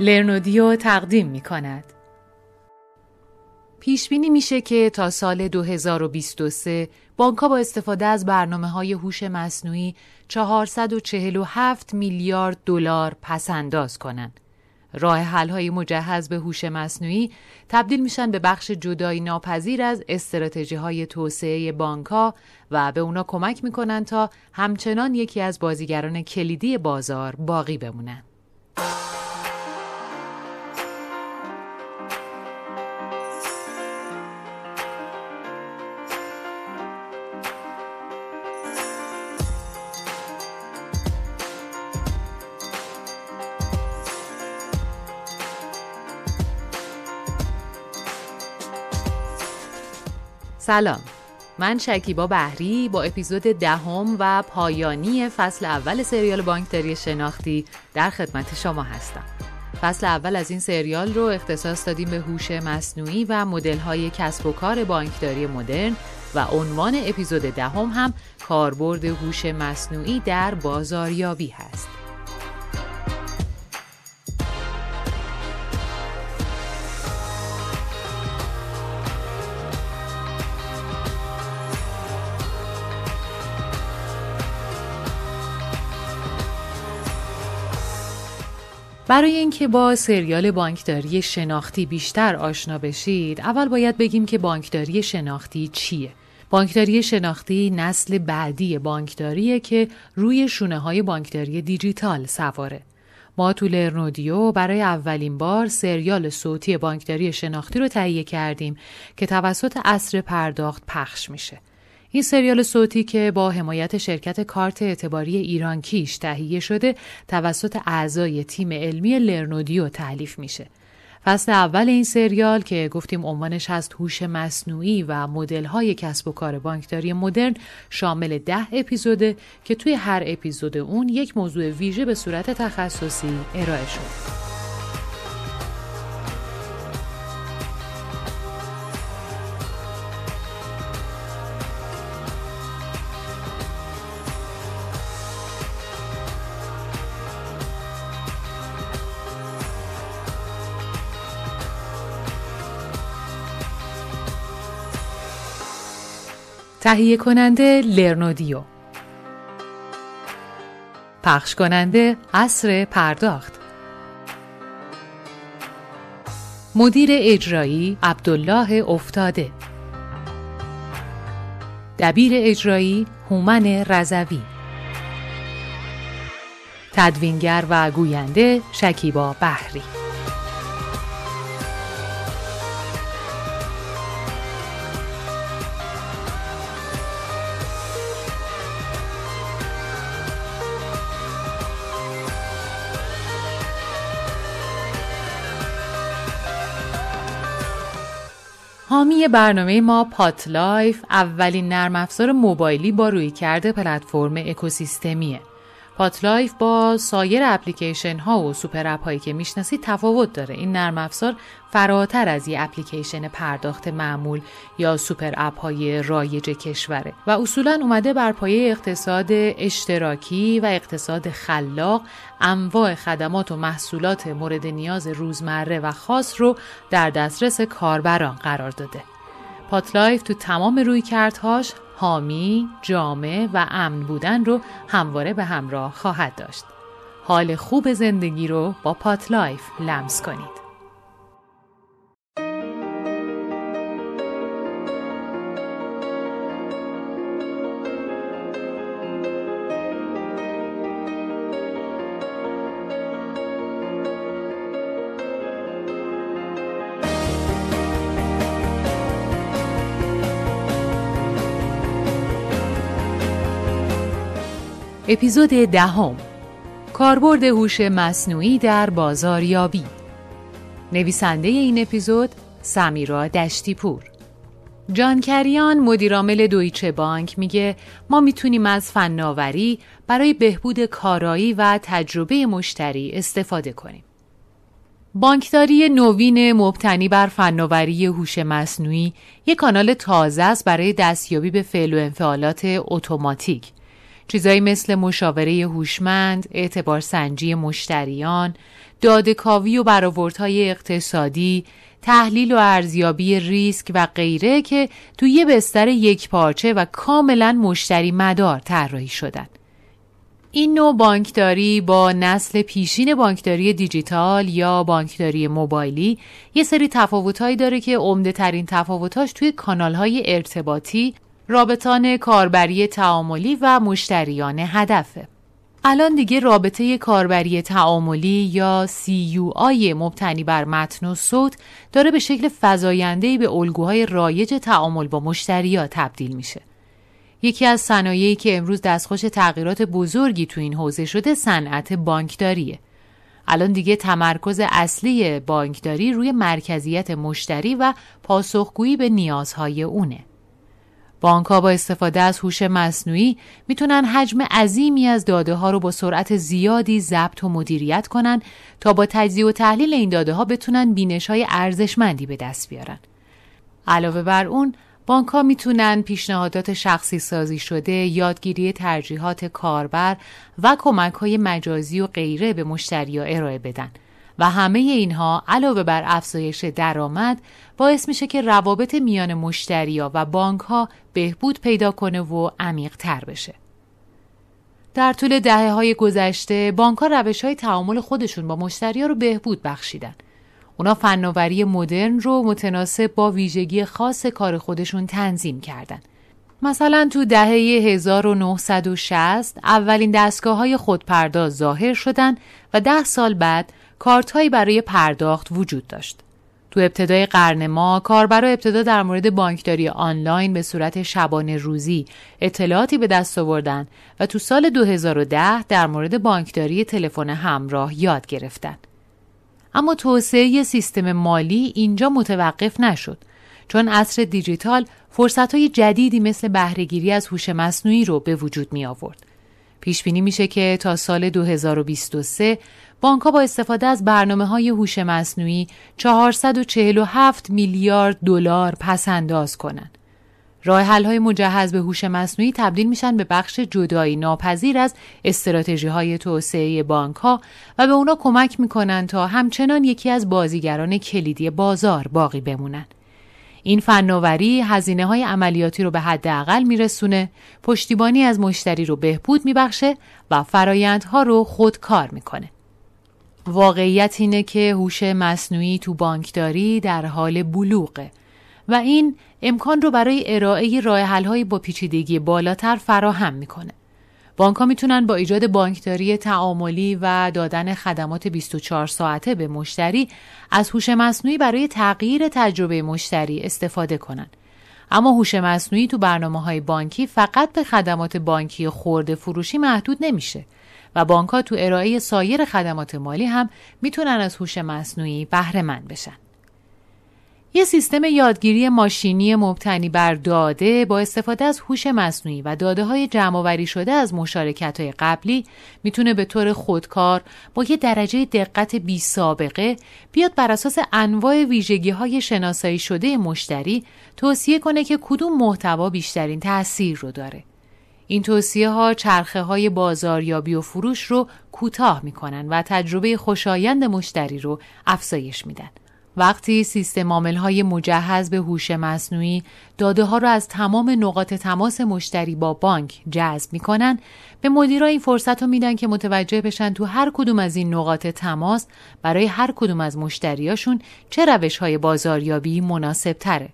لرنودیو تقدیم می کند. پیش بینی میشه که تا سال 2023 بانک با استفاده از برنامه های هوش مصنوعی 447 میلیارد دلار پس انداز کنند. راه حل های مجهز به هوش مصنوعی تبدیل میشن به بخش جدایی ناپذیر از استراتژی های توسعه بانک ها و به اونا کمک می‌کنن تا همچنان یکی از بازیگران کلیدی بازار باقی بمونن. سلام من شکیبا بهری با اپیزود دهم و پایانی فصل اول سریال بانکداری شناختی در خدمت شما هستم فصل اول از این سریال رو اختصاص دادیم به هوش مصنوعی و مدل‌های کسب و کار بانکداری مدرن و عنوان اپیزود دهم هم کاربرد هوش مصنوعی در بازاریابی هست. برای اینکه با سریال بانکداری شناختی بیشتر آشنا بشید اول باید بگیم که بانکداری شناختی چیه؟ بانکداری شناختی نسل بعدی بانکداریه که روی شونه های بانکداری دیجیتال سواره. ما تو لرنودیو برای اولین بار سریال صوتی بانکداری شناختی رو تهیه کردیم که توسط اصر پرداخت پخش میشه. این سریال صوتی که با حمایت شرکت کارت اعتباری ایران کیش تهیه شده توسط اعضای تیم علمی لرنودیو تعلیف میشه. فصل اول این سریال که گفتیم عنوانش هست هوش مصنوعی و های کسب و کار بانکداری مدرن شامل ده اپیزوده که توی هر اپیزود اون یک موضوع ویژه به صورت تخصصی ارائه شده. تهیه کننده لرنودیو. پخش کننده اصر پرداخت. مدیر اجرایی عبدالله افتاده. دبیر اجرایی هومن رزوی تدوینگر و گوینده شکیبا بحری حامی برنامه ما پاتلایف اولین نرم افزار موبایلی با رویکرد پلتفرم اکوسیستمیه. پاتلایف با سایر اپلیکیشن ها و سوپر اپ هایی که می‌شناسید تفاوت داره. این نرم افزار فراتر از یه اپلیکیشن پرداخت معمول یا سوپر اپ های رایج کشوره و اصولا اومده بر پایه اقتصاد اشتراکی و اقتصاد خلاق انواع خدمات و محصولات مورد نیاز روزمره و خاص رو در دسترس کاربران قرار داده. پاتلایف تو تمام رویکردهاش حامی، جامع و امن بودن رو همواره به همراه خواهد داشت. حال خوب زندگی رو با پاتلایف لمس کنید. اپیزود دهم. کاربرد هوش مصنوعی در بازاریابی. نویسنده این اپیزود سمیرا دشتیپور. جان کریان مدیرعامل دویچه بانک میگه ما می‌تونیم از فناوری برای بهبود کارایی و تجربه مشتری استفاده کنیم. بانکداری نوین مبتنی بر فناوری هوش مصنوعی یک کانال تازه است برای دستیابی به فعل و انفعالات اتوماتیک. چیزایی مثل مشاوره هوشمند، اعتبار سنجی مشتریان، دادکاوی و برآوردهای اقتصادی، تحلیل و ارزیابی ریسک و غیره که توی یه بستر یک پارچه و کاملا مشتری مدار طراحی شدن. این نوع بانکداری با نسل پیشین بانکداری دیجیتال یا بانکداری موبایلی یه سری تفاوتهایی داره که عمده ترین تفاوتاش توی کانال های ارتباطی، رابطان کاربری تعاملی و مشتریان هدفه. الان دیگه رابطه کاربری تعاملی یا CUI مبتنی بر متن و صوت داره به شکل فزاینده‌ای به الگوهای رایج تعامل با مشتریات تبدیل میشه. یکی از صنایعی که امروز دستخوش تغییرات بزرگی تو این حوزه شده صنعت بانکداریه. الان دیگه تمرکز اصلی بانکداری روی مرکزیت مشتری و پاسخگویی به نیازهای اونه. بانک با استفاده از هوش مصنوعی می‌تونن حجم عظیمی از داده ها رو با سرعت زیادی ضبط و مدیریت کنن تا با تجزیه و تحلیل این داده ها بتونن بینش های ارزشمندی به دست بیارن. علاوه بر اون بانک ها می‌تونن پیشنهادات شخصی سازی شده، یادگیری ترجیحات کاربر و کمک های مجازی و غیره به مشتری ارائه بدن. و همه اینها علاوه بر افزایش درآمد باعث میشه که روابط میان مشتریا و بانک ها بهبود پیدا کنه و عمیق تر بشه. در طول دهه های گذشته بانک ها روش های تعامل خودشون با مشتریا رو بهبود بخشیدن. اونا فناوری مدرن رو متناسب با ویژگی خاص کار خودشون تنظیم کردن. مثلا تو دهه 1960 اولین دستگاه های خودپرداز ظاهر شدن و ده سال بعد کارت برای پرداخت وجود داشت. تو ابتدای قرن ما کاربرا ابتدا در مورد بانکداری آنلاین به صورت شبانه روزی اطلاعاتی به دست آوردن و تو سال 2010 در مورد بانکداری تلفن همراه یاد گرفتن. اما توسعه سیستم مالی اینجا متوقف نشد چون عصر دیجیتال فرصتهای جدیدی مثل بهرهگیری از هوش مصنوعی رو به وجود می آورد. پیش بینی میشه که تا سال 2023 بانک با استفاده از برنامه های هوش مصنوعی 447 میلیارد دلار پس انداز کنند. راه حل های مجهز به هوش مصنوعی تبدیل میشن به بخش جدایی ناپذیر از استراتژی های توسعه بانک ها و به اونا کمک می‌کنن تا همچنان یکی از بازیگران کلیدی بازار باقی بمونن. این فناوری هزینه های عملیاتی رو به حداقل میرسونه، پشتیبانی از مشتری رو بهبود میبخشه و فرایندها رو خودکار می‌کنه. واقعیت اینه که هوش مصنوعی تو بانکداری در حال بلوغه و این امکان رو برای ارائه راه با پیچیدگی بالاتر فراهم می‌کنه. بانک ها می‌تونن با ایجاد بانکداری تعاملی و دادن خدمات 24 ساعته به مشتری از هوش مصنوعی برای تغییر تجربه مشتری استفاده کنند. اما هوش مصنوعی تو برنامه های بانکی فقط به خدمات بانکی خورده فروشی محدود نمیشه و بانک ها تو ارائه سایر خدمات مالی هم می‌تونن از هوش مصنوعی بهره مند بشن. یه سیستم یادگیری ماشینی مبتنی بر داده با استفاده از هوش مصنوعی و داده های جمع شده از مشارکت های قبلی می‌تونه به طور خودکار با یه درجه دقت بی سابقه بیاد بر اساس انواع ویژگی های شناسایی شده مشتری توصیه کنه که کدوم محتوا بیشترین تاثیر رو داره. این توصیه ها چرخه های بازاریابی و فروش رو کوتاه می‌کنن و تجربه خوشایند مشتری رو افزایش میدن. وقتی سیستم عامل های مجهز به هوش مصنوعی داده ها را از تمام نقاط تماس مشتری با بانک جذب می‌کنن به مدیرا این فرصت رو میدن که متوجه بشن تو هر کدوم از این نقاط تماس برای هر کدوم از مشتریاشون چه روش های بازاریابی مناسب تره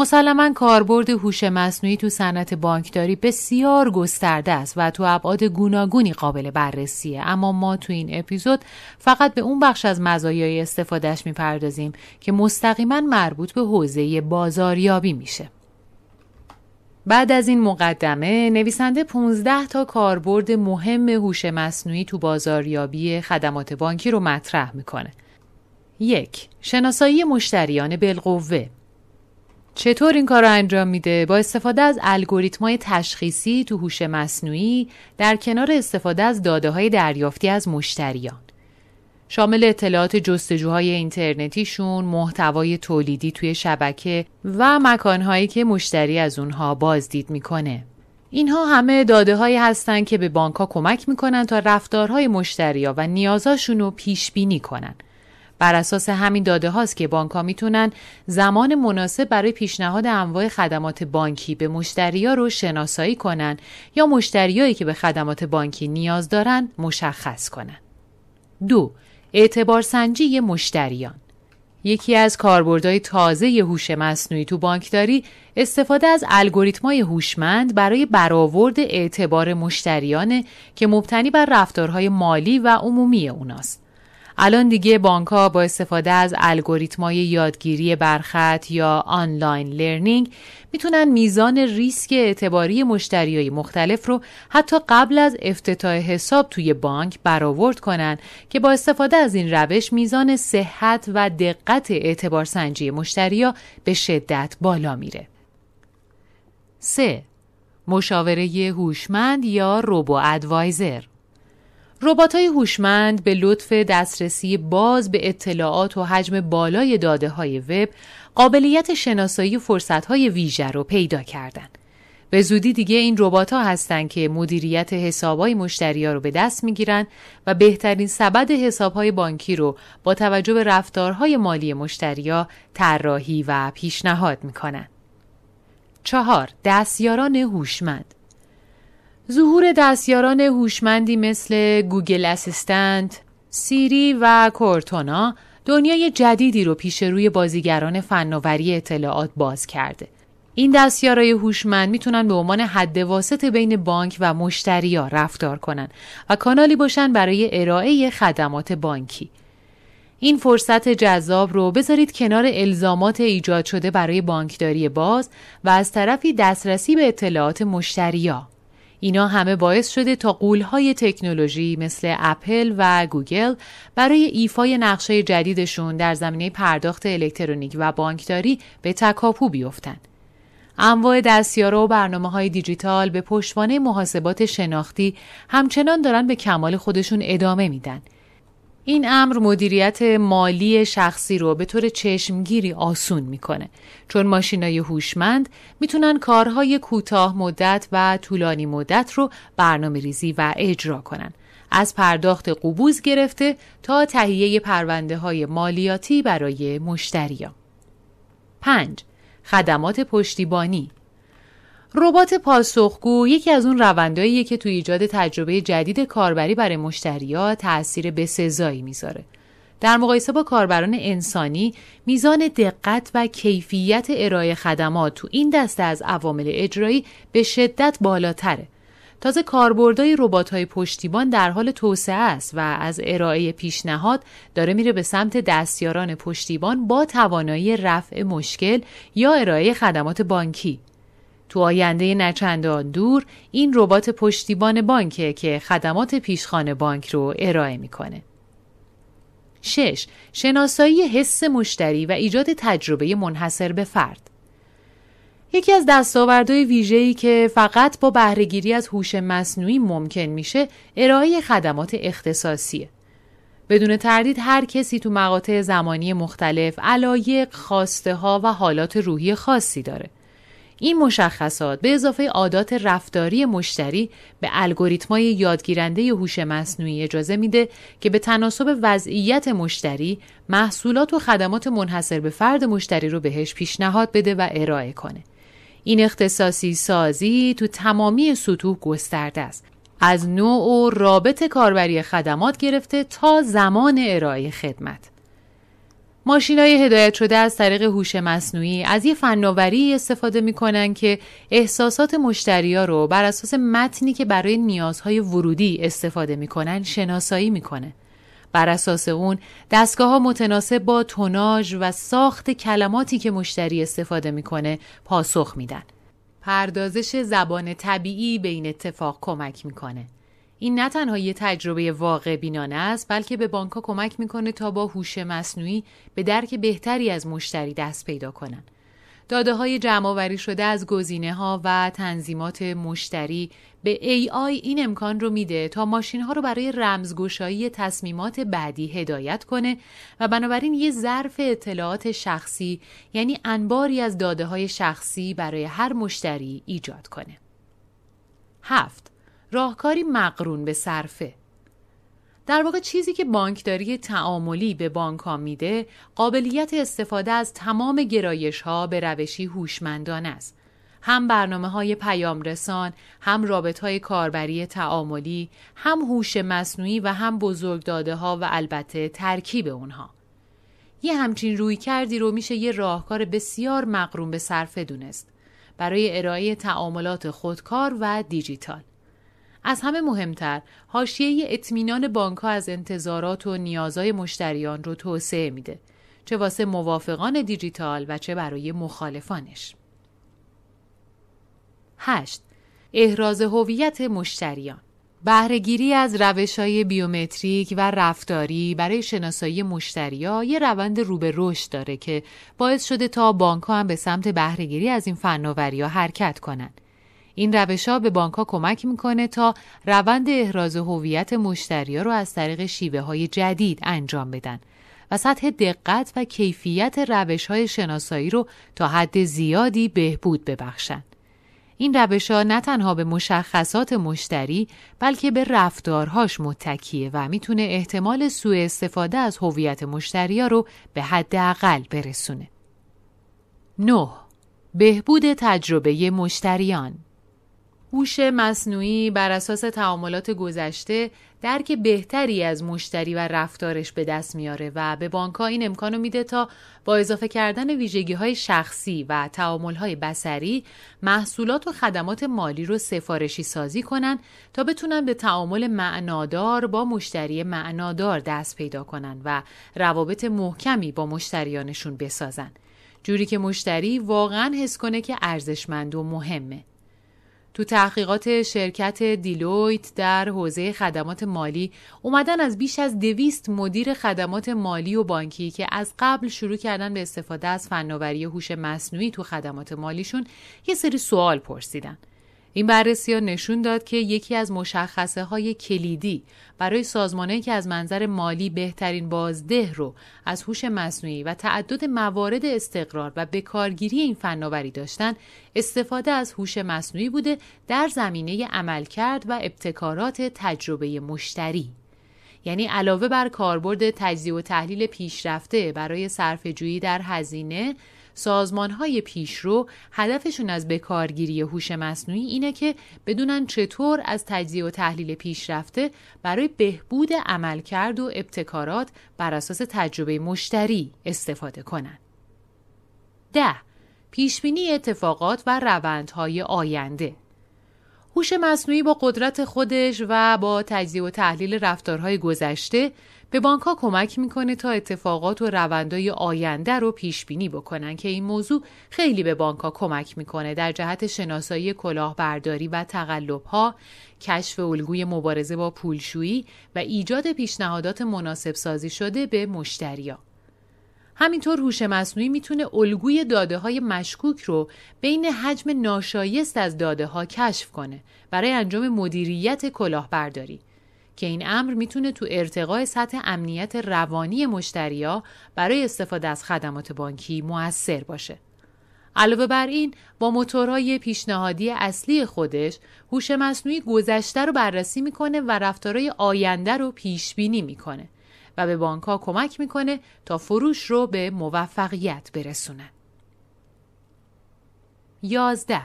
مسلما کاربرد هوش مصنوعی تو صنعت بانکداری بسیار گسترده است و تو ابعاد گوناگونی قابل بررسیه. اما ما تو این اپیزود فقط به اون بخش از مزایای استفادهش می‌پردازیم که مستقیما مربوط به حوزه بازاریابی میشه. بعد از این مقدمه نویسنده 15 تا کاربرد مهم هوش مصنوعی تو بازاریابی خدمات بانکی رو مطرح می‌کنه. یک شناسایی مشتریان بالقوه. چطور این کار رو انجام میده؟ با استفاده از الگوریتمای تشخیصی تو هوش مصنوعی در کنار استفاده از داده های دریافتی از مشتریان. شامل اطلاعات جستجوهای اینترنتیشون، محتوای تولیدی توی شبکه و مکانهایی که مشتری از اونها بازدید می‌کنه. اینها همه داده هایی هستند که به بانک کمک می‌کنن تا رفتارهای مشتریا و نیازاشون رو پیش بینی کنن. بر اساس همین داده هاست که بانک ها می‌تونن زمان مناسب برای پیشنهاد انواع خدمات بانکی به مشتریا رو شناسایی کنن یا مشتریایی که به خدمات بانکی نیاز دارن مشخص کنن. دو اعتبار سنجی مشتریان یکی از کاربردهای تازه هوش مصنوعی تو بانکداری استفاده از الگوریتمای هوشمند برای برآورد اعتبار مشتریانه که مبتنی بر رفتارهای مالی و عمومی اوناست. الان دیگه بانک ها با استفاده از الگوریتمای یادگیری برخط یا آنلاین لرنینگ می‌تونن میزان ریسک اعتباری مشتریای مختلف رو حتی قبل از افتتاح حساب توی بانک برآورد کنن که با استفاده از این روش میزان صحت و دقت اعتبار سنجی مشتریا به شدت بالا میره. 3. مشاوره هوشمند یا روبو ادوایزر ربات های هوشمند به لطف دسترسی باز به اطلاعات و حجم بالای داده های وب قابلیت شناسایی فرصت های ویژه رو پیدا کردند. به زودی دیگه این ربات ها هستن که مدیریت حسابهای مشتری ها رو به دست می‌گیرن و بهترین سبد حساب های بانکی رو با توجه به رفتارهای مالی مشتریا طراحی و پیشنهاد می‌کنن. چهار دستیاران هوشمند ظهور دستیاران هوشمندی مثل گوگل اسیستنت، سیری و کورتونا دنیای جدیدی رو پیش روی بازیگران فناوری اطلاعات باز کرده. این دستیارای هوشمند می‌تونن به عنوان حد واسط بین بانک و مشتریا رفتار کنن و کانالی باشن برای ارائه خدمات بانکی. این فرصت جذاب رو بذارید کنار الزامات ایجاد شده برای بانکداری باز و از طرفی دسترسی به اطلاعات مشتریا. اینا همه باعث شده تا غول‌های تکنولوژی مثل اپل و گوگل برای ایفای نقش جدیدشون در زمینه پرداخت الکترونیک و بانکداری به تکاپو بیفتن. انواع دستیارا و برنامه های دیجیتال به پشتوانه محاسبات شناختی همچنان دارن به کمال خودشون ادامه میدن. این امر مدیریت مالی شخصی رو به طور چشمگیری آسون می‌کنه چون ماشینای هوشمند می‌تونن کارهای کوتاه مدت و طولانی مدت رو برنامه ریزی و اجرا کنن از پرداخت قبوز گرفته تا تهیه پرونده های مالیاتی برای مشتریان. 5. خدمات پشتیبانی ربات پاسخگو یکی از اون روندهاییه که توی ایجاد تجربه جدید کاربری برای مشتریا تاثیر بسزایی می‌ذاره. در مقایسه با کاربران انسانی میزان دقت و کیفیت ارائه خدمات تو این دسته از عوامل اجرایی به شدت بالاتره. تازه کاربردهای ربات‌های پشتیبان در حال توسعه است و از ارائه پیشنهاد داره میره به سمت دستیاران پشتیبان با توانایی رفع مشکل یا ارائه خدمات بانکی. تو آینده نچندان دور این ربات پشتیبان بانکه که خدمات پیشخانه بانک رو ارائه می‌کنه. 6. شناسایی حس مشتری و ایجاد تجربه منحصر به فرد. یکی از دستاوردهای ویژه‌ای که فقط با بهرهگیری از هوش مصنوعی ممکن میشه، ارائه خدمات اختصاصیه. بدون تردید هر کسی تو مقاطع زمانی مختلف علایق، خواسته ها و حالات روحی خاصی داره. این مشخصات به اضافه عادات رفتاری مشتری به الگوریتمای یادگیرنده هوش مصنوعی اجازه میده که به تناسب وضعیت مشتری محصولات و خدمات منحصر به فرد مشتری رو بهش پیشنهاد بده و ارائه کنه. این اختصاصی سازی تو تمامی سطوح گسترده است. از نوع و رابط کاربری خدمات گرفته تا زمان ارائه خدمت. های هدایت شده از طریق هوش مصنوعی از یه فناوری استفاده می‌کنن که احساسات مشتریا رو بر اساس متنی که برای نیازهای ورودی استفاده می‌کنن شناسایی می‌کنه. بر اساس اون دستگاه ها متناسب با توناژ و ساخت کلماتی که مشتری استفاده می‌کنه پاسخ میدن. پردازش زبان طبیعی به این اتفاق کمک می‌کنه. این نه تنها یه تجربه واقع بینانه است بلکه به بانکها کمک می‌کنه تا با هوش مصنوعی به درک بهتری از مشتری دست پیدا کنند. داده های جمع شده از گزینه ها و تنظیمات مشتری به AI این امکان رو میده تا ماشین ها رو برای رمزگشایی تصمیمات بعدی هدایت کنه و بنابراین یه ظرف اطلاعات شخصی یعنی انباری از داده های شخصی برای هر مشتری ایجاد کنه. هفت راهکاری مقرون به صرفه در واقع چیزی که بانکداری تعاملی به بانک ها میده قابلیت استفاده از تمام گرایش ها به روشی هوشمندانه است هم برنامه های پیام رسان، هم رابط های کاربری تعاملی، هم هوش مصنوعی و هم بزرگ داده ها و البته ترکیب اونها. یه همچین روی کردی رو میشه یه راهکار بسیار مقرون به صرفه دونست برای ارائه تعاملات خودکار و دیجیتال. از همه مهمتر حاشیه اطمینان بانک از انتظارات و نیازهای مشتریان رو توسعه میده چه واسه موافقان دیجیتال و چه برای مخالفانش. 8. احراز هویت مشتریان بهرهگیری از روش های بیومتریک و رفتاری برای شناسایی مشتریا یه روند رو به رشد داره که باعث شده تا بانک هم به سمت بهرهگیری از این فناوری ها حرکت کنند. این روش ها به بانک ها کمک می‌کنه تا روند احراز هویت مشتریا رو از طریق شیوه های جدید انجام بدن و سطح دقت و کیفیت روش های شناسایی رو تا حد زیادی بهبود ببخشند. این روش ها نه تنها به مشخصات مشتری بلکه به رفتارهاش متکیه و می‌تونه احتمال سوء استفاده از هویت مشتری رو به حد اقل برسونه. 9. بهبود تجربه مشتریان هوش مصنوعی بر اساس تعاملات گذشته درک بهتری از مشتری و رفتارش به دست میاره و به بانک این امکانو میده تا با اضافه کردن ویژگی های شخصی و تعامل های بسری محصولات و خدمات مالی رو سفارشی سازی کنن تا بتونن به تعامل معنادار با مشتری معنادار دست پیدا کنن و روابط محکمی با مشتریانشون بسازن. جوری که مشتری واقعا حس کنه که ارزشمند و مهمه. تو تحقیقات شرکت دیلویت در حوزه خدمات مالی اومدن از بیش از دویست مدیر خدمات مالی و بانکی که از قبل شروع کردن به استفاده از فناوری هوش مصنوعی تو خدمات مالیشون یه سری سوال پرسیدن. این بررسی ها نشون داد که یکی از مشخصه های کلیدی برای سازمانهایی که از منظر مالی بهترین بازده رو از هوش مصنوعی و تعدد موارد استقرار و بکارگیری این فناوری داشتن استفاده از هوش مصنوعی بوده در زمینه عملکرد و ابتکارات تجربه مشتری. یعنی علاوه بر کاربرد تجزیه و تحلیل پیشرفته برای صرفه‌جویی در هزینه سازمان های پیشرو هدفشون از بکارگیری هوش مصنوعی اینه که بدونن چطور از تجزیه و تحلیل پیشرفته برای بهبود عملکرد و ابتکارات بر اساس تجربه مشتری استفاده کنن. ده پیشبینی اتفاقات و روندهای آینده هوش مصنوعی با قدرت خودش و با تجزیه و تحلیل رفتارهای گذشته به بانک ها کمک می‌کنه تا اتفاقات و روندهای آینده رو پیش بینی بکنن که این موضوع خیلی به بانک ها کمک می‌کنه در جهت شناسایی کلاهبرداری و تقلب ها، کشف الگوی مبارزه با پولشویی و ایجاد پیشنهادات مناسب سازی شده به مشتریا. همینطور هوش مصنوعی می‌تونه الگوی داده های مشکوک رو بین حجم ناشایست از داده ها کشف کنه برای انجام مدیریت کلاهبرداری که این امر می‌تونه تو ارتقای سطح امنیت روانی مشتریا برای استفاده از خدمات بانکی موثر باشه. علاوه بر این با موتورهای پیشنهادی اصلی خودش هوش مصنوعی گذشته رو بررسی می‌کنه و رفتارهای آینده رو پیش بینی می‌کنه و به بانک ها کمک می‌کنه تا فروش رو به موفقیت برسونن. 11.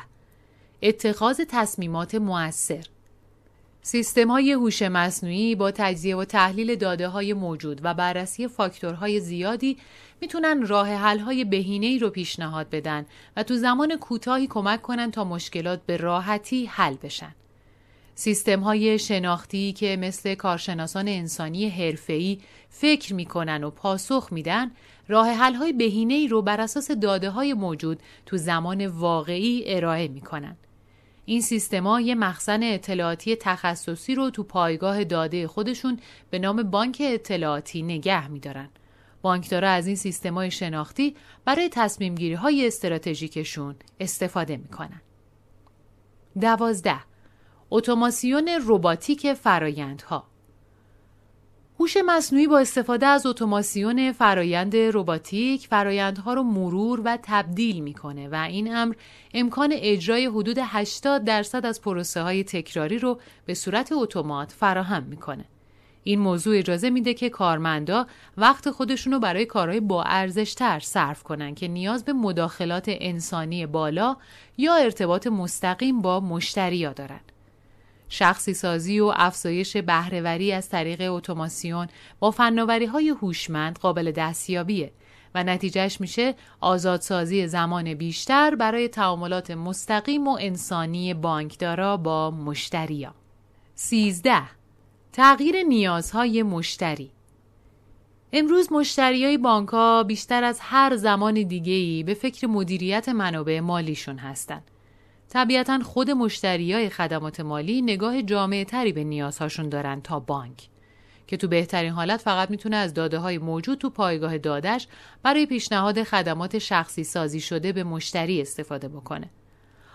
اتخاذ تصمیمات مؤثر سیستم های هوش مصنوعی با تجزیه و تحلیل داده های موجود و بررسی فاکتورهای زیادی می‌تونن راه حل های بهینه ای رو پیشنهاد بدن و تو زمان کوتاهی کمک کنن تا مشکلات به راحتی حل بشن. سیستم های شناختی که مثل کارشناسان انسانی حرفه‌ای فکر می‌کنن و پاسخ میدن راه حل های بهینه ای رو بر اساس داده های موجود تو زمان واقعی ارائه می‌کنن. این سیستما یه مخزن اطلاعاتی تخصصی رو تو پایگاه داده خودشون به نام بانک اطلاعاتی نگه میدارن. بانکدارا از این سیستمای شناختی برای تصمیم گیری های استراتژیکشون استفاده می‌کنن. دوازده اتوماسیون رباتیک فرایندها هوش مصنوعی با استفاده از اتوماسیون فرایند رباتیک فرایندها رو مرور و تبدیل می‌کنه و این امر امکان اجرای حدود 80 درصد از پروسه های تکراری رو به صورت اتومات فراهم می‌کنه. این موضوع اجازه میده که کارمندا وقت خودشون رو برای کارهای با ارزشتر صرف کنن که نیاز به مداخلات انسانی بالا یا ارتباط مستقیم با مشتریا دارن. شخصی سازی و افزایش بهرهوری از طریق اتوماسیون با فناوری های هوشمند قابل دستیابیه و نتیجهش میشه آزادسازی زمان بیشتر برای تعاملات مستقیم و انسانی بانکدارا با مشتریا. 13. تغییر نیازهای مشتری امروز مشتری های بانک ها بیشتر از هر زمان دیگه‌ای به فکر مدیریت منابع مالیشون هستند. طبیعتا خود مشتریای خدمات مالی نگاه جامعه تری به نیازهاشون دارن تا بانک که تو بهترین حالت فقط می‌تونه از داده های موجود تو پایگاه دادش برای پیشنهاد خدمات شخصی سازی شده به مشتری استفاده بکنه.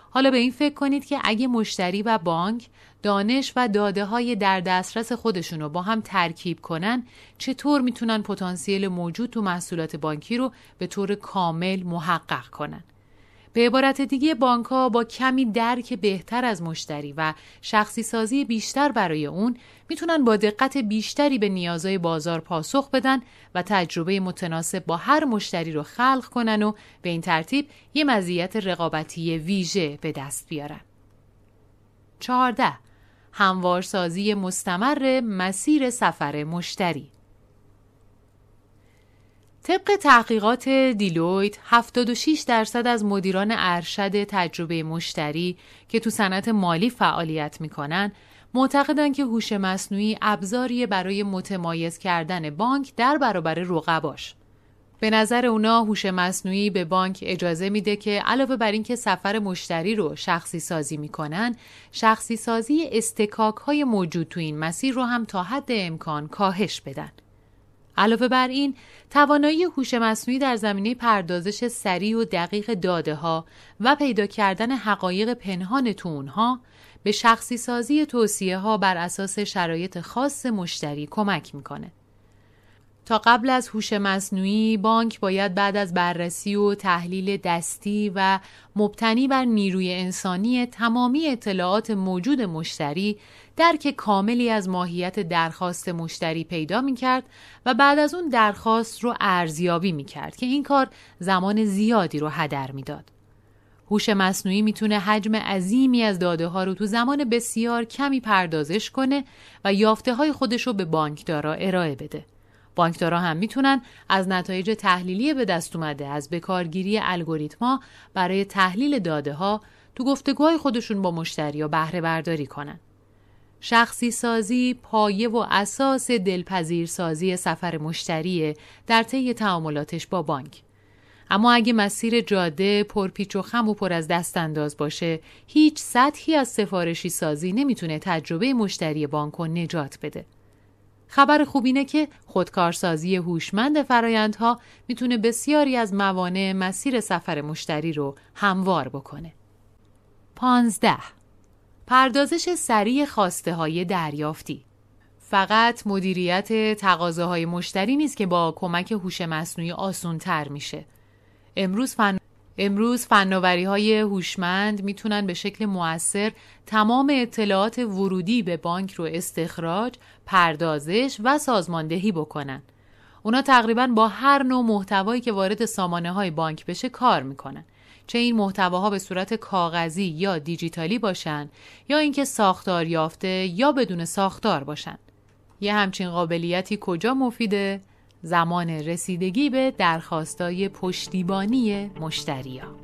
حالا به این فکر کنید که اگه مشتری و بانک دانش و داده های در دسترس خودشون رو با هم ترکیب کنن چطور می‌تونن پتانسیل موجود تو محصولات بانکی رو به طور کامل محقق کنن. به عبارت دیگه بانک ها با کمی درک بهتر از مشتری و شخصی سازی بیشتر برای اون می‌تونن با دقت بیشتری به نیازهای بازار پاسخ بدن و تجربه متناسب با هر مشتری رو خلق کنن و به این ترتیب یه مزیت رقابتی ویژه به دست بیارن. 14. هموارسازی مستمر مسیر سفر مشتری طبق تحقیقات دیلویت 76 درصد از مدیران ارشد تجربه مشتری که تو صنعت مالی فعالیت می‌کنن معتقدند که هوش مصنوعی ابزاری برای متمایز کردن بانک در برابر رقباش. به نظر اونا هوش مصنوعی به بانک اجازه میده که علاوه بر اینکه سفر مشتری رو شخصی سازی می‌کنن، شخصی سازی استکاک های موجود تو این مسیر رو هم تا حد امکان کاهش بدن. علاوه بر این توانایی هوش مصنوعی در زمینه پردازش سریع و دقیق داده ها و پیدا کردن حقایق پنهان تو اونها به شخصی سازی توصیه ها بر اساس شرایط خاص مشتری کمک می‌کنه. تا قبل از هوش مصنوعی بانک باید بعد از بررسی و تحلیل دستی و مبتنی بر نیروی انسانی تمامی اطلاعات موجود مشتری درک کاملی از ماهیت درخواست مشتری پیدا می کرد و بعد از اون درخواست رو ارزیابی می کرد که این کار زمان زیادی رو هدر می‌داد. هوش مصنوعی می‌تونه حجم عظیمی از داده ها رو تو زمان بسیار کمی پردازش کنه و یافته های خودش رو به بانکدارا ارائه بده. بانکدارا هم می‌تونن از نتایج تحلیلی به دست اومده از بکارگیری الگوریتما برای تحلیل داده ها تو گفتگوهای خودشون با مشتری بهره برداری کنن. شخصی سازی پایه و اساس دلپذیر سازی سفر مشتری در طی تعاملاتش با بانک. اما اگه مسیر جاده پرپیچ و خم و پر از دست انداز باشه هیچ سطحی از سفارشی سازی نمی‌تونه تجربه مشتری بانک رو نجات بده. خبر خوب اینه که خودکارسازی هوشمند فرایندها می‌تونه بسیاری از موانع مسیر سفر مشتری رو هموار بکنه. 15. پردازش سریع خواسته های دریافتی فقط مدیریت تقاضاهای مشتری نیست که با کمک هوش مصنوعی آسون تر میشه. امروز فن امروز فناوری های هوشمند می‌تونن به شکل موثر تمام اطلاعات ورودی به بانک رو استخراج، پردازش و سازماندهی بکنن. اونا تقریبا با هر نوع محتوایی که وارد سامانه های بانک بشه کار می‌کنن. چه این محتواها به صورت کاغذی یا دیجیتالی باشن یا اینکه ساختار یافته یا بدون ساختار باشن. یه همچین قابلیتی کجا مفیده؟ زمان رسیدگی به درخواستای پشتیبانی مشتریان.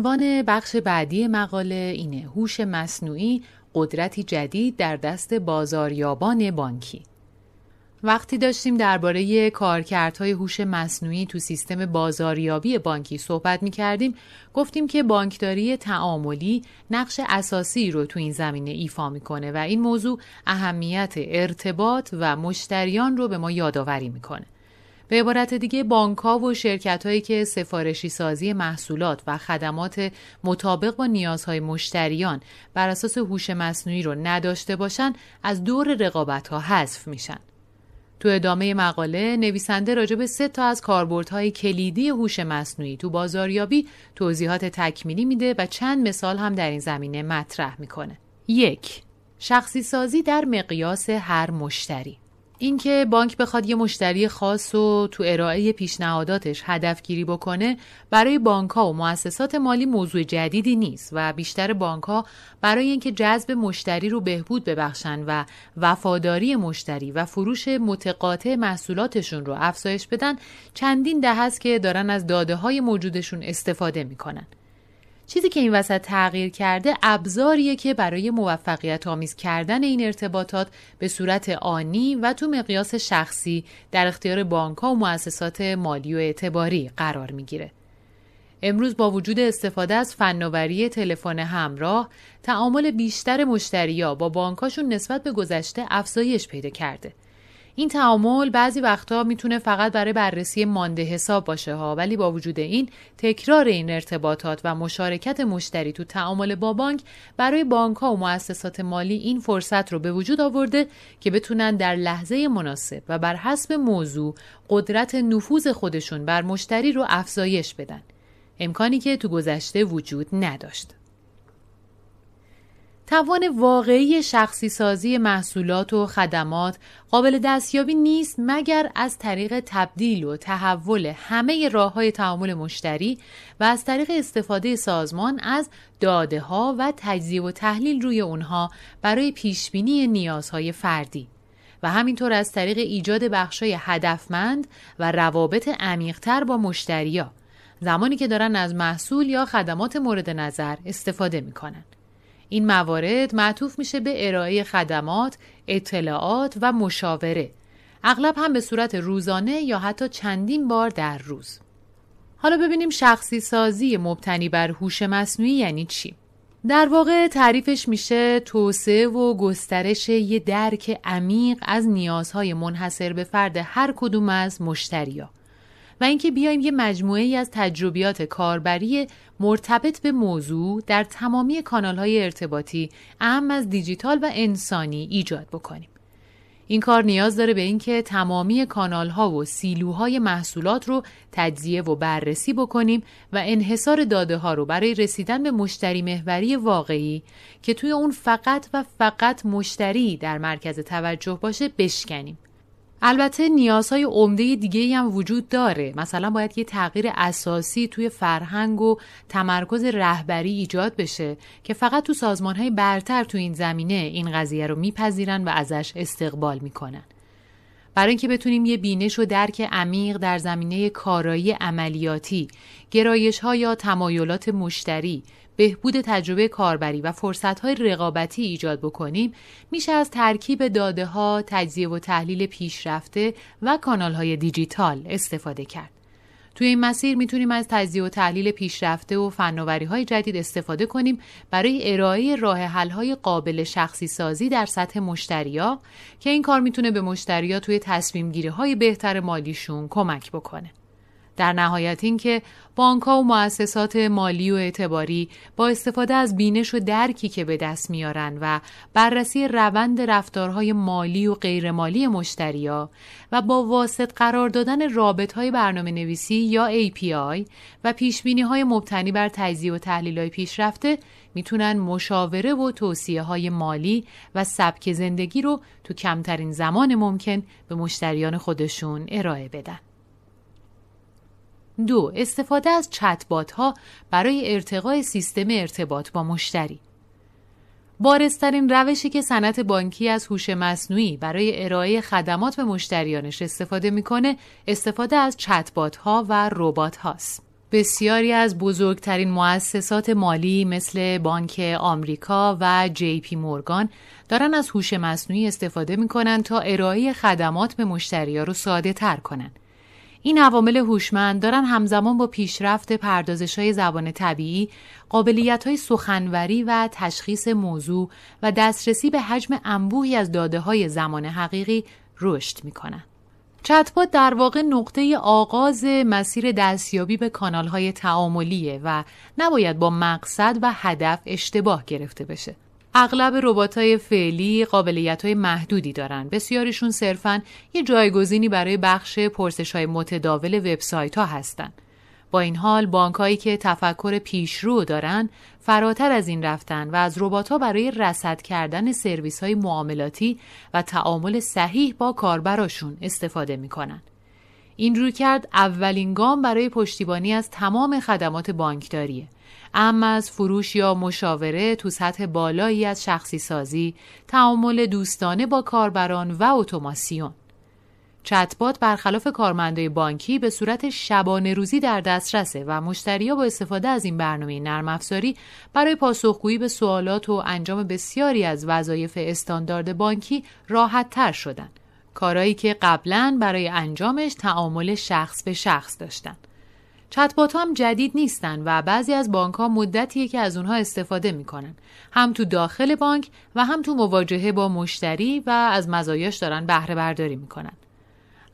عنوان بخش بعدی مقاله اینه هوش مصنوعی قدرتی جدید در دست بازاریابان بانکی وقتی داشتیم درباره کارکردهای هوش مصنوعی تو سیستم بازاریابی بانکی صحبت می کردیم گفتیم که بانکداری تعاملی نقش اساسی رو تو این زمینه ایفا می‌کنه و این موضوع اهمیت ارتباط و مشتریان رو به ما یادآوری می‌کنه. به عبارت دیگه بانک و شرکت هایی که سفارشی سازی محصولات و خدمات مطابق با نیازهای مشتریان بر اساس هوش مصنوعی رو نداشته باشن از دور رقابت ها حذف میشن. تو ادامه مقاله نویسنده راجع به سه تا از کاربردهای کلیدی هوش مصنوعی تو بازاریابی توضیحات تکمیلی میده و چند مثال هم در این زمینه مطرح می‌کنه. یک شخصی سازی در مقیاس هر مشتری اینکه بانک بخواد یه مشتری خاص و تو ارائه پیشنهاداتش هدفگیری بکنه برای بانک ها و مؤسسات مالی موضوع جدیدی نیست و بیشتر بانک ها برای اینکه جذب مشتری رو بهبود ببخشن و وفاداری مشتری و فروش متقاطع محصولاتشون رو افزایش بدن چندین ده هست که دارن از داده های موجودشون استفاده می‌کنن. چیزی که این وسط تغییر کرده ابزاریه که برای موفقیت آمیز کردن این ارتباطات به صورت آنی و تو مقیاس شخصی در اختیار بانک و مؤسسات مالی و اعتباری قرار می‌گیره. امروز با وجود استفاده از فناوری تلفن همراه، تعامل بیشتر مشتریا با بانکاشون نسبت به گذشته افزایش پیدا کرده. این تعامل بعضی وقتها می‌تونه فقط برای بررسی مانده حساب باشه ها ولی با وجود این تکرار این ارتباطات و مشارکت مشتری تو تعامل با بانک برای بانک ها و مؤسسات مالی این فرصت رو به وجود آورده که بتونن در لحظه مناسب و بر حسب موضوع قدرت نفوذ خودشون بر مشتری رو افزایش بدن. امکانی که تو گذشته وجود نداشت. توان واقعی شخصی سازی محصولات و خدمات قابل دستیابی نیست مگر از طریق تبدیل و تحول همه راه های تعامل مشتری و از طریق استفاده سازمان از داده ها و تجزیه و تحلیل روی اونها برای پیشبینی نیازهای فردی و همینطور از طریق ایجاد بخشای هدفمند و روابط عمیقتر با مشتریا زمانی که دارن از محصول یا خدمات مورد نظر استفاده می‌کنن. این موارد معطوف میشه به ارائه خدمات، اطلاعات و مشاوره. اغلب هم به صورت روزانه یا حتی چندین بار در روز. حالا ببینیم شخصی سازی مبتنی بر هوش مصنوعی یعنی چی؟ در واقع تعریفش میشه توسعه و گسترش یه درک عمیق از نیازهای منحصر به فرد هر کدوم از مشتریا. و اینکه بیایم یه مجموعه ای از تجربیات کاربری مرتبط به موضوع در تمامی کانال های ارتباطی اهم از دیجیتال و انسانی ایجاد بکنیم. این کار نیاز داره به اینکه تمامی کانال ها و سیلوهای محصولات رو تجزیه و بررسی بکنیم و انحصار داده ها رو برای رسیدن به مشتری محوری واقعی که توی اون فقط و فقط مشتری در مرکز توجه باشه بشکنیم. البته نیازهای عمده دیگه هم وجود داره. مثلا باید یه تغییر اساسی توی فرهنگ و تمرکز رهبری ایجاد بشه که فقط تو سازمانهای برتر تو این زمینه این قضیه رو میپذیرن و ازش استقبال می‌کنن. برای اینکه بتونیم یه بینش و درک عمیق در زمینه کارایی عملیاتی، گرایش ها یا تمایلات مشتری، بهبود تجربه کاربری و فرصتهای رقابتی ایجاد بکنیم میشه از ترکیب داده ها، تجزیه و تحلیل پیشرفته و کانال های دیجیتال استفاده کرد. توی این مسیر می‌تونیم از تجزیه و تحلیل پیشرفته و فناوری های جدید استفاده کنیم برای ارائه راه حل های قابل شخصی سازی در سطح مشتریا که این کار می‌تونه به مشتریا توی تصمیم گیری های بهتر مالیشون کمک بکنه. در نهایت اینکه بانکها و مؤسسات مالی و اعتباری با استفاده از بینش و درکی که به دست میارن و بررسی روند رفتارهای مالی و غیرمالی مشتریا و با واسط قرار دادن رابط های برنامه نویسی یا API و پیش های مبتنی بر تجزیه و تحلیل های پیشرفته می‌تونن مشاوره و توصیه های مالی و سبک زندگی رو تو کمترین زمان ممکن به مشتریان خودشون ارائه بدن. دو استفاده از چتبات ها برای ارتقای سیستم ارتباط با مشتری بارسترین روشی که صنعت بانکی از هوش مصنوعی برای ارائه خدمات به مشتریانش استفاده می‌کنه استفاده از چتبات ها و ربات هاست بسیاری از بزرگترین مؤسسات مالی مثل بانک آمریکا و جی پی مورگان دارن از هوش مصنوعی استفاده می‌کنن تا ارائه خدمات به مشتریا رو ساده تر کنن. این عوامل هوشمند دارن همزمان با پیشرفت پردازش های زبان طبیعی، قابلیت های سخنوری و تشخیص موضوع و دسترسی به حجم انبوهی از داده های زمان حقیقی رشد می‌کنن. چتبات در واقع نقطه آغاز مسیر دستیابی به های تعاملیه و نباید با مقصد و هدف اشتباه گرفته بشه. اغلب های فعلی های محدودی دارن. بسیاریشون صرفاً یه جایگزینی برای بخش های متداول وبسایت ها هستن. با این حال بانکهایی که تفکر پیشرو دارن فراتر از این رفتن و از ها برای رصد کردن سرویس های معاملاتی و تعامل صحیح با کاربراشون استفاده می‌کنن. این رو کرد اولین گام برای پشتیبانی از تمام خدمات بانکداریه. اما از فروش یا مشاوره تو سطح بالایی از شخصی سازی، تعامل دوستانه با کاربران و اتوماسیون. چتبات برخلاف کارمندای بانکی به صورت شبانه روزی در دسترسه و مشتریا با استفاده از این برنامه نرم افزاری برای پاسخگویی به سوالات و انجام بسیاری از وظایف استاندارد بانکی راحت تر شدن. کارایی که قبلا برای انجامش تعامل شخص به شخص داشتن. چتبات هم جدید نیستن و بعضی از بانک ها مدتیه که از اونها استفاده می‌کنن. هم تو داخل بانک و هم تو مواجهه با مشتری و از مزایاش دارن بهره برداری می‌کنن.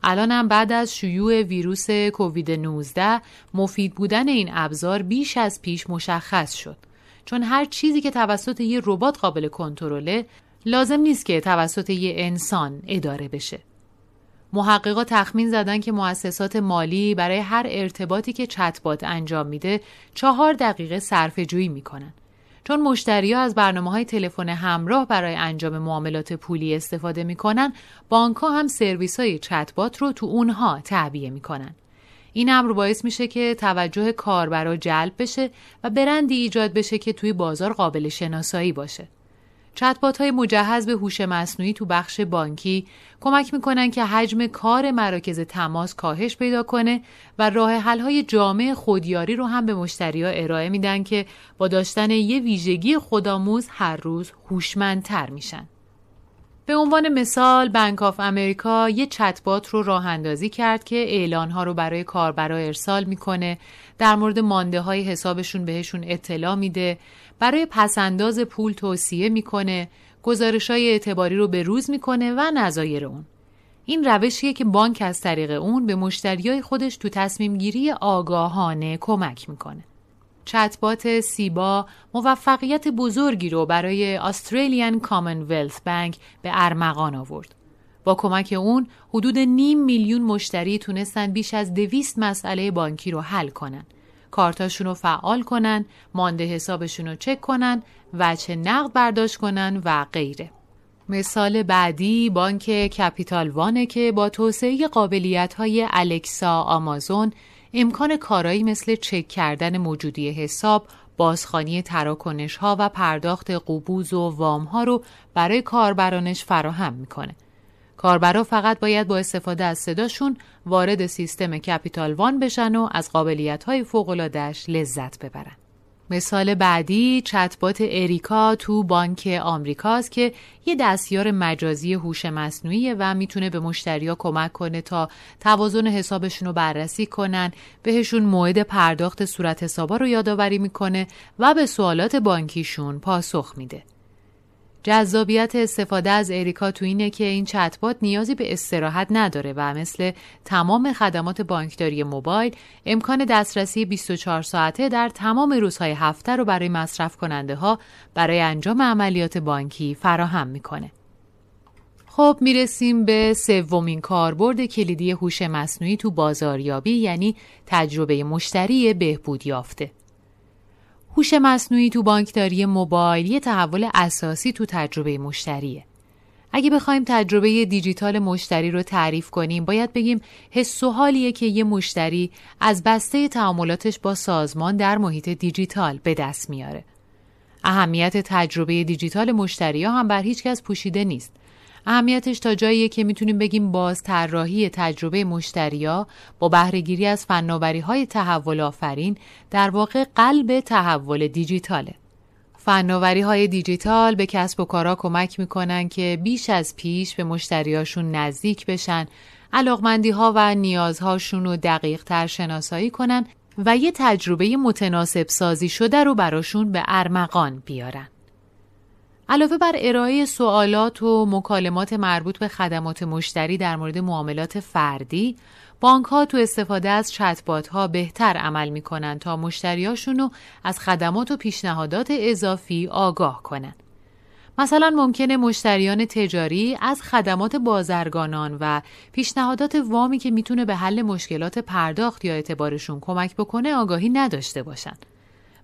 الانم بعد از شیوع ویروس کووید 19 مفید بودن این ابزار بیش از پیش مشخص شد چون هر چیزی که توسط یه ربات قابل کنترله لازم نیست که توسط یه انسان اداره بشه محققا تخمین زدن که مؤسسات مالی برای هر ارتباطی که چتبات انجام میده چهار دقیقه صرفه جویی می‌کنن. چون مشتری از برنامه های تلفن همراه برای انجام معاملات پولی استفاده می‌کنن بانک ها هم سرویس های چتبات رو تو اونها تعبیه می‌کنن. این امر باعث میشه که توجه کاربرا جلب بشه و برندی ایجاد بشه که توی بازار قابل شناسایی باشه. چتبات های مجهز به هوش مصنوعی تو بخش بانکی کمک می‌کنن که حجم کار مراکز تماس کاهش پیدا کنه و راه حل های جامع خودیاری رو هم به مشتری ها ارائه میدن که با داشتن یه ویژگی خودآموز هر روز هوشمندتر میشن. به عنوان مثال بنک آف امریکا یه چتبات رو راه اندازی کرد که اعلان ها رو برای کاربرا ارسال می‌کنه در مورد مانده های حسابشون بهشون اطلاع میده برای پسنداز پول توصیه می‌کنه گزارش های اعتباری رو به روز می‌کنه و نظایر اون این روشیه که بانک از طریق اون به مشتریای خودش تو تصمیم گیری آگاهانه کمک می‌کنه چتبات سیبا موفقیت بزرگی رو برای استرالیان کامنولث بانک به ارمغان آورد. با کمک اون حدود نیم میلیون مشتری تونستن بیش از دویست مسئله بانکی رو حل کنن. کارتاشون رو فعال کنن، مانده حسابشون رو چک کنن، وچه نقد برداشت کنن و غیره. مثال بعدی بانک کپیتال وانه که با توسعه قابلیت های الکسا آمازون امکان کارایی مثل چک کردن موجودی حساب، بازخانی تراکنش ها و پرداخت قبوز و وام ها رو برای کاربرانش فراهم می‌کنه. کاربرا فقط باید با استفاده از صداشون وارد سیستم کپیتال وان بشن و از قابلیت های لذت ببرن. مثال بعدی چتبات اریکا تو بانک آمریکاست که یه دستیار مجازی هوش مصنوعی و می‌تونه به مشتریا کمک کنه تا توازن حسابشون رو بررسی کنن بهشون موعد پرداخت صورت حسابا رو یادآوری می‌کنه و به سوالات بانکیشون پاسخ میده جذابیت استفاده از اریکا تو اینه که این چتبات نیازی به استراحت نداره و مثل تمام خدمات بانکداری موبایل امکان دسترسی 24 ساعته در تمام روزهای هفته رو برای مصرف کننده ها برای انجام عملیات بانکی فراهم می‌کنه. خب می‌رسیم به سومین کاربرد کلیدی هوش مصنوعی تو بازاریابی یعنی تجربه مشتری بهبود یافته. هوش مصنوعی تو بانکداری موبایل یه تحول اساسی تو تجربه مشتریه. اگه بخوایم تجربه دیجیتال مشتری رو تعریف کنیم باید بگیم حس و حالیه که یه مشتری از بسته تعاملاتش با سازمان در محیط دیجیتال به دست میاره. اهمیت تجربه دیجیتال مشتری ها هم بر هیچ کس پوشیده نیست. اهمیتش تا جاییه که می‌تونیم بگیم باز طراحی تجربه مشتریا با بهرهگیری از فناوری های تحول آفرین در واقع قلب تحول دیجیتاله. فناوری های دیجیتال به کسب و کارها کمک می‌کنن که بیش از پیش به مشتریاشون نزدیک بشن، علاقمندی ها و نیازهاشون رو دقیق تر شناسایی کنن و یه تجربه متناسب سازی شده رو براشون به ارمغان بیارن. علاوه بر ارائه سوالات و مکالمات مربوط به خدمات مشتری در مورد معاملات فردی، بانک ها تو استفاده از چتبات ها بهتر عمل می‌کنن تا مشتریاشون رو از خدمات و پیشنهادات اضافی آگاه کنن. مثلا ممکنه مشتریان تجاری از خدمات بازرگانان و پیشنهادات وامی که می‌تونه به حل مشکلات پرداخت یا اعتبارشون کمک بکنه آگاهی نداشته باشن.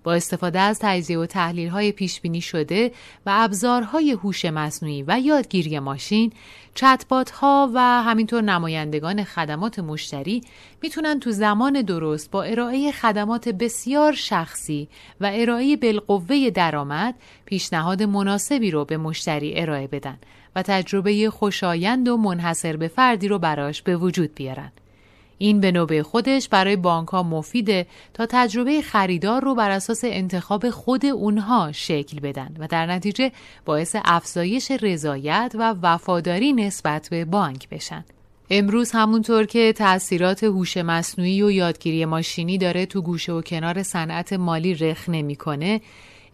با استفاده از تجزیه و تحلیل های پیش بینی شده و ابزارهای هوش مصنوعی و یادگیری ماشین چتبات ها و همینطور نمایندگان خدمات مشتری می‌تونن تو زمان درست با ارائه خدمات بسیار شخصی و ارائه بالقوه درآمد پیشنهاد مناسبی رو به مشتری ارائه بدن و تجربه خوشایند و منحصر به فردی رو براش به وجود بیارن. این به نوبه خودش برای بانک ها مفیده تا تجربه خریدار رو بر اساس انتخاب خود اونها شکل بدن و در نتیجه باعث افزایش رضایت و وفاداری نسبت به بانک بشن. امروز همونطور که تاثیرات هوش مصنوعی و یادگیری ماشینی داره تو گوشه و کنار صنعت مالی رخ نمی‌کنه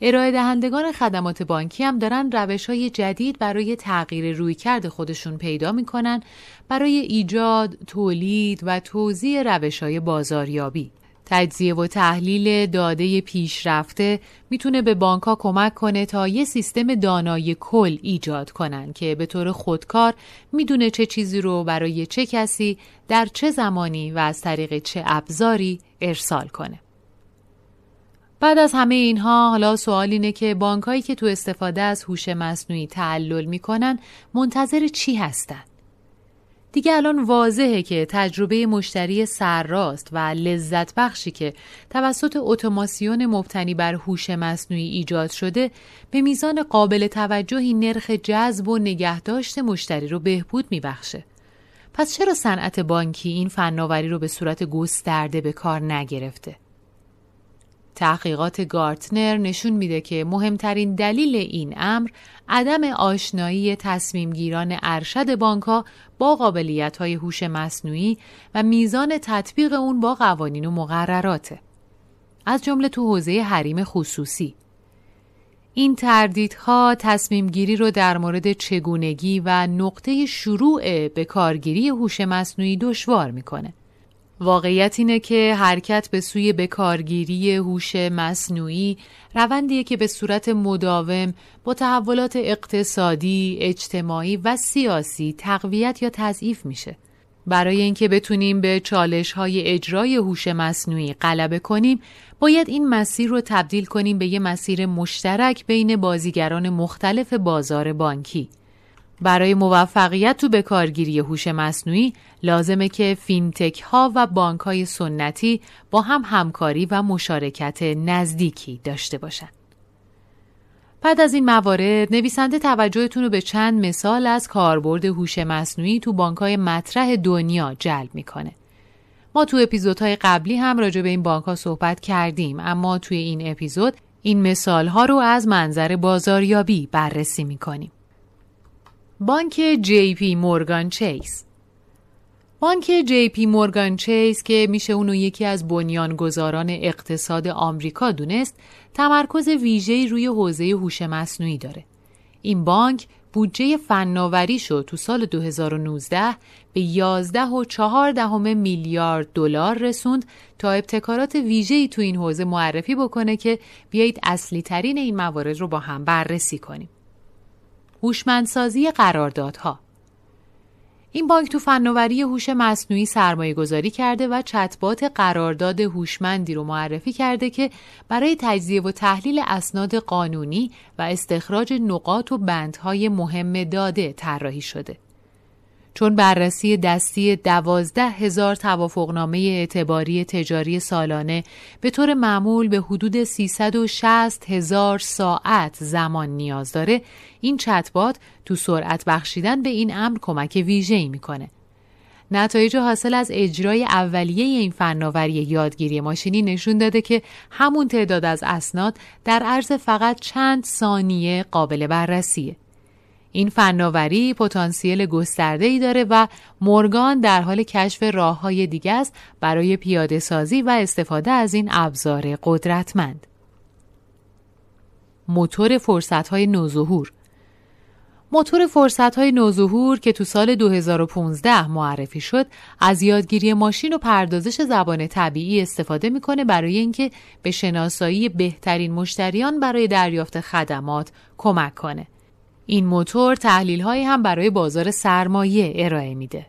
ارائه دهندگان خدمات بانکی هم دارن روش های جدید برای تغییر رویکرد خودشون پیدا می‌کنن برای ایجاد، تولید و توزیع روش های بازاریابی. تجزیه و تحلیل داده پیشرفته می‌تونه به بانک ها کمک کنه تا یه سیستم دانای کل ایجاد کنن که به طور خودکار می‌دونه چه چیزی رو برای چه کسی در چه زمانی و از طریق چه ابزاری ارسال کنه. بعد از همه اینها حالا سوال اینه که بانکهایی که تو استفاده از هوش مصنوعی تعلل می‌کنن منتظر چی هستن؟ دیگه الان واضحه که تجربه مشتری سرراست و لذت بخشی که توسط اتوماسیون مبتنی بر هوش مصنوعی ایجاد شده به میزان قابل توجهی نرخ جذب و نگهداشت مشتری رو بهبود میبخشه. پس چرا صنعت بانکی این فناوری رو به صورت گسترده به کار نگرفته؟ تحقیقات گارتنر نشون میده که مهمترین دلیل این امر عدم آشنایی تصمیمگیران ارشد بانکها با قابلیت های هوش مصنوعی و میزان تطبیق اون با قوانین و مقرراته. از جمله تو حوزه حریم خصوصی این تردیدها تصمیم گیری رو در مورد چگونگی و نقطه شروع به کارگیری هوش مصنوعی دشوار می‌کنه. واقعیت اینه که حرکت به سوی بکارگیری هوش مصنوعی روندیه که به صورت مداوم با تحولات اقتصادی، اجتماعی و سیاسی تقویت یا تضعیف میشه. برای اینکه بتونیم به چالش های اجرای هوش مصنوعی غلبه کنیم، باید این مسیر رو تبدیل کنیم به یه مسیر مشترک بین بازیگران مختلف بازار بانکی. برای موفقیت تو به کارگیری هوش مصنوعی لازمه که فینتک ها و بانک های سنتی با هم همکاری و مشارکت نزدیکی داشته باشند. بعد از این موارد نویسنده توجهتون رو به چند مثال از کاربرد هوش مصنوعی تو بانک های مطرح دنیا جلب می‌کنه. ما تو اپیزودهای قبلی هم راجع به این بانک ها صحبت کردیم اما توی این اپیزود این مثال ها رو از منظر بازاریابی بررسی می‌کنیم. بانک جی پی مورگان چیز بانک جی پی مورگان چیز که میشه اونو یکی از بنیانگذاران اقتصاد آمریکا دونست تمرکز ویژه‌ای روی حوزه هوش مصنوعی داره. این بانک بودجه فناوری شد تو سال 2019 به 11 و 4 دهم میلیارد دلار رسوند تا ابتکارات ویژه‌ای تو این حوزه معرفی بکنه که بیایید اصلی ترین این موارد رو با هم بررسی کنیم. هوشمندسازی قراردادها این بانک تو فناوری هوش مصنوعی سرمایه گذاری کرده و چتبات قرارداد هوشمندی رو معرفی کرده که برای تجزیه و تحلیل اسناد قانونی و استخراج نقاط و بندهای مهم داده طراحی شده. چون بررسی دستی دوازده هزار توافقنامه اعتباری تجاری سالانه به طور معمول به حدود 360 هزار ساعت زمان نیاز داره این چتبات تو سرعت بخشیدن به این امر کمک ویژه‌ای می‌کنه نتایج حاصل از اجرای اولیه این فناوری یادگیری ماشینی نشون داده که همون تعداد از اسناد در عرض فقط چند ثانیه قابل بررسیه. این فناوری پتانسیل گسترده داره و مورگان در حال کشف راه های دیگه است برای پیاده سازی و استفاده از این ابزار قدرتمند. موتور فرصت های نوظهور موتور فرصت های نوظهور که تو سال 2015 معرفی شد از یادگیری ماشین و پردازش زبان طبیعی استفاده می‌کنه برای اینکه به شناسایی بهترین مشتریان برای دریافت خدمات کمک کنه. این موتور تحلیل هایی هم برای بازار سرمایه ارائه میده.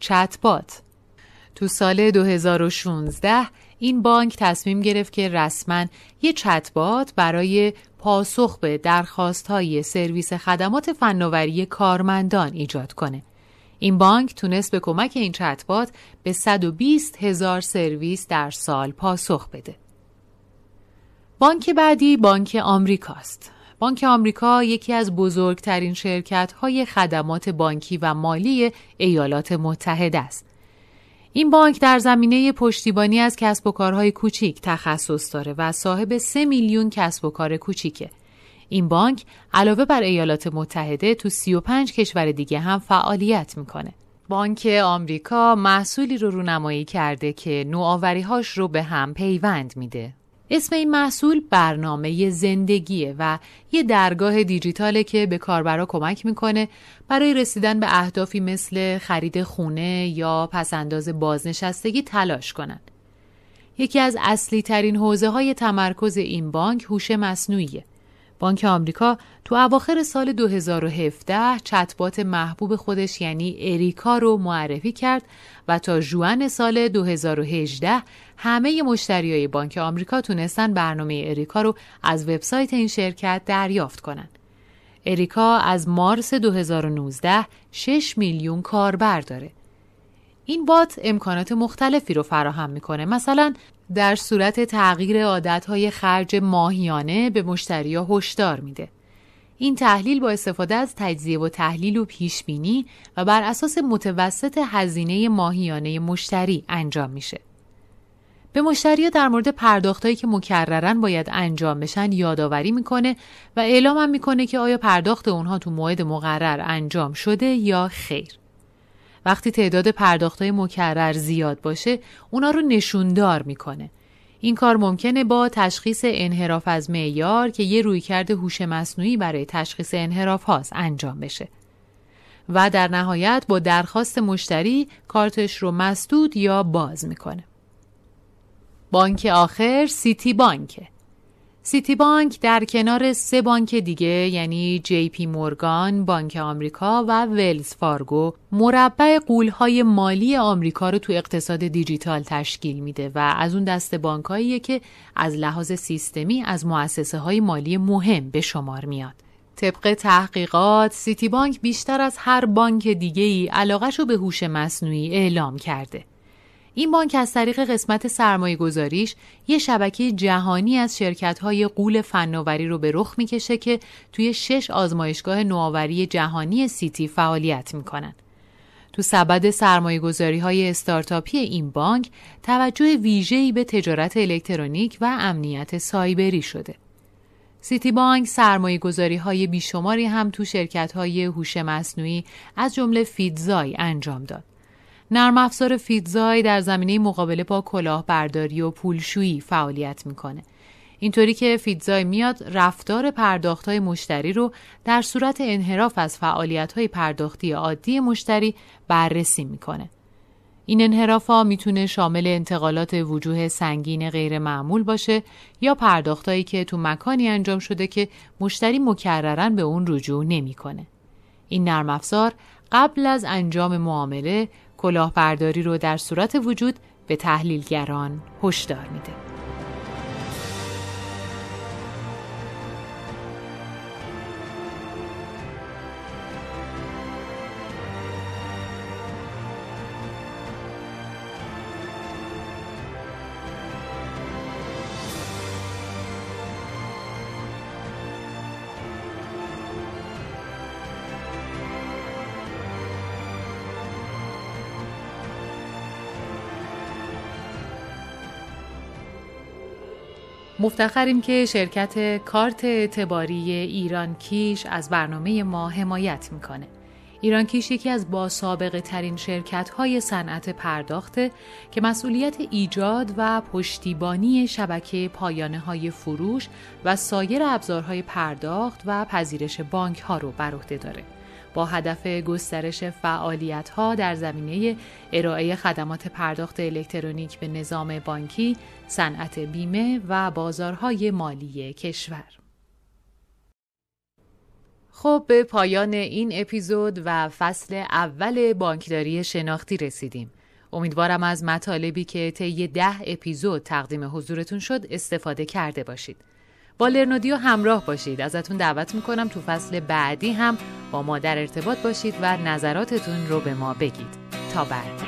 چتبات تو سال 2016 این بانک تصمیم گرفت که رسما یه چتبات برای پاسخ به درخواست های سرویس خدمات فناوری کارمندان ایجاد کنه. این بانک تونست به کمک این چتبات به 120 هزار سرویس در سال پاسخ بده. بانک بعدی بانک آمریکاست. بانک آمریکا یکی از بزرگترین شرکت های خدمات بانکی و مالی ایالات متحده است. این بانک در زمینه پشتیبانی از کسب و کارهای کوچیک تخصص داره و صاحب 3 میلیون کسب و کار کوچیکه. این بانک علاوه بر ایالات متحده تو 35 کشور دیگه هم فعالیت می‌کنه. بانک آمریکا محصولی رو رونمایی کرده که نوآوری‌هاش رو به هم پیوند میده. اسم این محصول برنامه زندگیه و یه درگاه دیجیتاله که به کاربرا کمک می‌کنه برای رسیدن به اهدافی مثل خرید خونه یا پسنداز بازنشستگی تلاش کنند. یکی از اصلی ترین حوزه های تمرکز این بانک هوش مصنوعیه. بانک آمریکا تو اواخر سال 2017 چتبات محبوب خودش یعنی اریکا رو معرفی کرد و تا جوان سال 2018 همه مشتریای بانک آمریکا تونستن برنامه اریکا رو از وبسایت این شرکت دریافت کنند. اریکا از مارس 2019 6 میلیون کاربر داره. این بات امکانات مختلفی رو فراهم می‌کنه. مثلا در صورت تغییر عادتهای خرج ماهیانه به مشتریا هشدار میده. این تحلیل با استفاده از تجزیه و تحلیل و پیش بینی و بر اساس متوسط هزینه ماهیانه مشتری انجام میشه. به مشتری در مورد پرداختهایی که مکررن باید انجام بشن یادآوری می‌کنه و اعلام می‌کنه که آیا پرداخت اونها تو موعد مقرر انجام شده یا خیر. وقتی تعداد پرداختهای مکرر زیاد باشه اونا رو نشوندار می‌کنه. این کار ممکنه با تشخیص انحراف از معیار که یه رویکرد هوش مصنوعی برای تشخیص انحراف هاست انجام بشه. و در نهایت با درخواست مشتری کارتش رو مسدود یا باز می‌کنه. بانک آخر سیتی بانکه. سیتی بانک در کنار سه بانک دیگه یعنی جی پی مورگان، بانک آمریکا و ولز فارگو مربع غول‌های مالی آمریکا رو تو اقتصاد دیجیتال تشکیل میده و از اون دست بانکاییه که از لحاظ سیستمی از مؤسسه های مالی مهم به شمار میاد. طبق تحقیقات سیتی بانک بیشتر از هر بانک دیگه ای علاقش رو به هوش مصنوعی اعلام کرده. این بانک از طریق قسمت سرمایه گذاریش یه شبکه جهانی از شرکت های غول فناوری رو به رخ می‌کشه که توی شش آزمایشگاه نوآوری جهانی سیتی فعالیت می‌کنن. تو سبد سرمایه گذاری های استارتاپی این بانک توجه ویژه‌ای به تجارت الکترونیک و امنیت سایبری شده. سیتی بانک سرمایه گذاری های بیشماری هم تو شرکت های هوش مصنوعی از جمله فیدزای انجام داد. نرم افزار فیدزای در زمینه مقابله با کلاهبرداری و پولشویی فعالیت می‌کنه. اینطوری که فیدزای میاد رفتار پرداخت های مشتری رو در صورت انحراف از فعالیت های پرداختی عادی مشتری بررسی می‌کنه. این انحراف ها می‌تونه شامل انتقالات وجوه سنگین غیر معمول باشه یا پرداختهایی که تو مکانی انجام شده که مشتری مکررن به اون رجوع نمی‌کنه. این نرم افزار قبل از انجام معامله کلاهبرداری رو در صورت وجود به تحلیلگران هشدار میده. مفتخریم که شرکت کارت اعتباری ایران کیش از برنامه ما حمایت می‌کنه. ایران کیش یکی از با سابقه ترین شرکت های صنعت پرداخته که مسئولیت ایجاد و پشتیبانی شبکه پایانه های فروش و سایر ابزارهای پرداخت و پذیرش بانک ها رو بر عهده داره. با هدف گسترش فعالیت ها در زمینه ارائه خدمات پرداخت الکترونیک به نظام بانکی، صنعت بیمه و بازارهای مالی کشور. خب به پایان این اپیزود و فصل اول بانکداری شناختی رسیدیم. امیدوارم از مطالبی که طی ده اپیزود تقدیم حضورتون شد استفاده کرده باشید. با لرنودیو همراه باشید. ازتون دعوت می‌کنم تو فصل بعدی هم با ما در ارتباط باشید و نظراتتون رو به ما بگید. تا بعد.